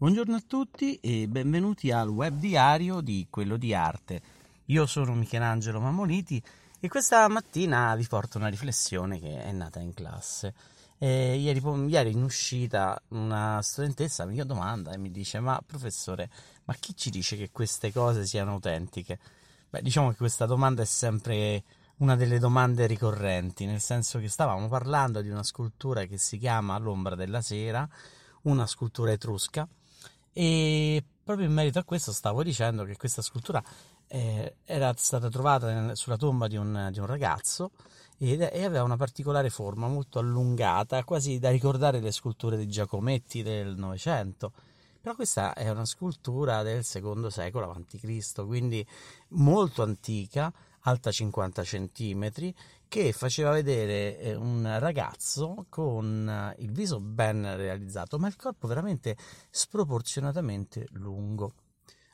Buongiorno a tutti e benvenuti al web diario di Quello di Arte. Io sono Michelangelo Mammoliti e questa mattina vi porto una riflessione che è nata in classe. E ieri, ieri in uscita una studentessa mi domanda e mi dice ma professore, ma chi ci dice che queste cose siano autentiche? Beh, diciamo che questa domanda è sempre una delle domande ricorrenti, nel senso che stavamo parlando di una scultura che si chiama L'ombra della sera, una scultura etrusca e proprio in merito a questo stavo dicendo che questa scultura eh, era stata trovata sulla tomba di un, di un ragazzo ed, e aveva una particolare forma molto allungata, quasi da ricordare le sculture di Giacometti del Novecento. Però questa è una scultura del secondo secolo a.C., quindi molto antica, alta 50 cm, che faceva vedere eh, un ragazzo con eh, il viso ben realizzato, ma il corpo veramente sproporzionatamente lungo.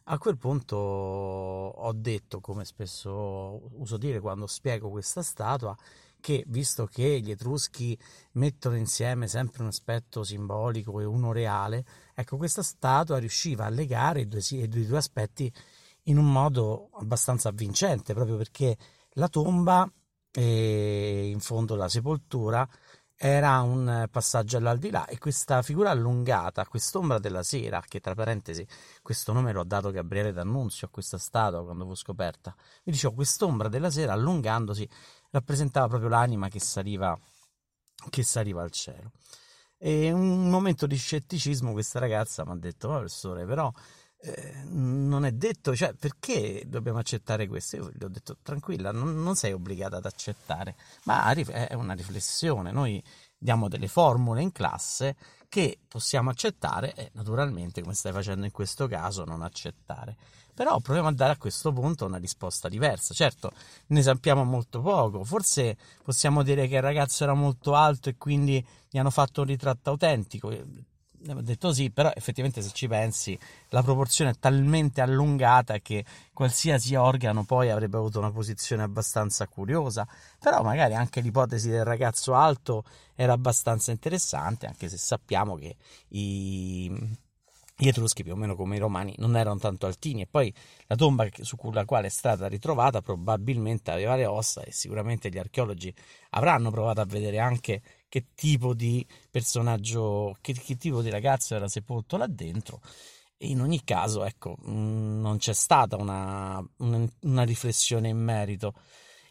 A quel punto ho detto, come spesso uso dire quando spiego questa statua, che visto che gli etruschi mettono insieme sempre un aspetto simbolico e uno reale, ecco questa statua riusciva a legare i due, i due aspetti in un modo abbastanza avvincente, proprio perché la tomba e in fondo la sepoltura era un passaggio all'aldilà e questa figura allungata, quest'ombra della sera, che tra parentesi questo nome l'ho dato Gabriele D'Annunzio a questa statua quando fu scoperta, vi dicevo quest'ombra della sera allungandosi rappresentava proprio l'anima che saliva, che saliva al cielo. E un momento di scetticismo questa ragazza mi ha detto, professore, però eh, non è detto, cioè perché dobbiamo accettare questo? Io gli ho detto tranquilla, non, non sei obbligata ad accettare, ma è una riflessione, noi diamo delle formule in classe che possiamo accettare e naturalmente come stai facendo in questo caso non accettare. Però proviamo a dare a questo punto una risposta diversa. Certo ne sappiamo molto poco. Forse possiamo dire che il ragazzo era molto alto e quindi gli hanno fatto un ritratto autentico detto sì, però effettivamente se ci pensi la proporzione è talmente allungata che qualsiasi organo poi avrebbe avuto una posizione abbastanza curiosa, però magari anche l'ipotesi del ragazzo alto era abbastanza interessante, anche se sappiamo che i gli Etruschi, più o meno come i Romani, non erano tanto altini e poi la tomba su la quale è stata ritrovata probabilmente aveva le ossa e sicuramente gli archeologi avranno provato a vedere anche che tipo di personaggio, che, che tipo di ragazzo era sepolto là dentro. E in ogni caso, ecco, mm, non c'è stata una, una, riflessione in merito.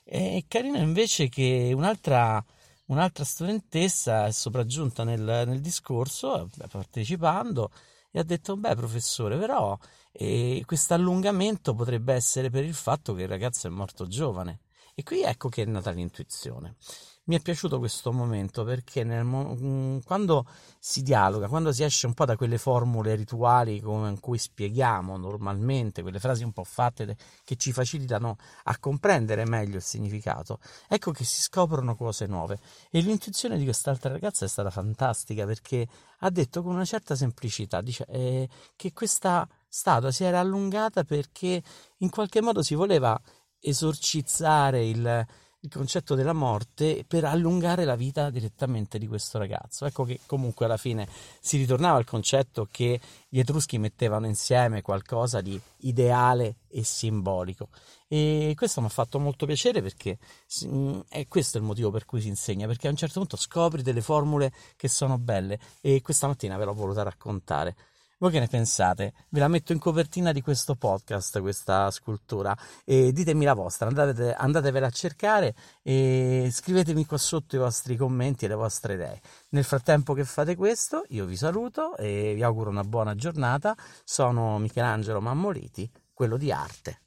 È carino invece che un'altra, un'altra studentessa è sopraggiunta nel, nel discorso, partecipando, e ha detto, beh professore, però eh, questo allungamento potrebbe essere per il fatto che il ragazzo è morto giovane. E qui ecco che è nata l'intuizione mi è piaciuto questo momento perché nel, mm, quando si dialoga, quando si esce un po' da quelle formule rituali con cui spieghiamo normalmente, quelle frasi un po' fatte che ci facilitano a comprendere meglio il significato, ecco che si scoprono cose nuove. E l'intuizione di quest'altra ragazza è stata fantastica perché ha detto con una certa semplicità dice, eh, che questa statua si era allungata perché in qualche modo si voleva esorcizzare il il concetto della morte per allungare la vita direttamente di questo ragazzo. Ecco che comunque alla fine si ritornava al concetto che gli Etruschi mettevano insieme qualcosa di ideale e simbolico. E questo mi ha fatto molto piacere perché mm, è questo il motivo per cui si insegna, perché a un certo punto scopri delle formule che sono belle e questa mattina ve l'ho voluta raccontare. Voi che ne pensate? Ve la metto in copertina di questo podcast, questa scultura, e ditemi la vostra, andate, andatevela a cercare e scrivetemi qua sotto i vostri commenti e le vostre idee. Nel frattempo che fate questo, io vi saluto e vi auguro una buona giornata. Sono Michelangelo Mammoliti, quello di arte.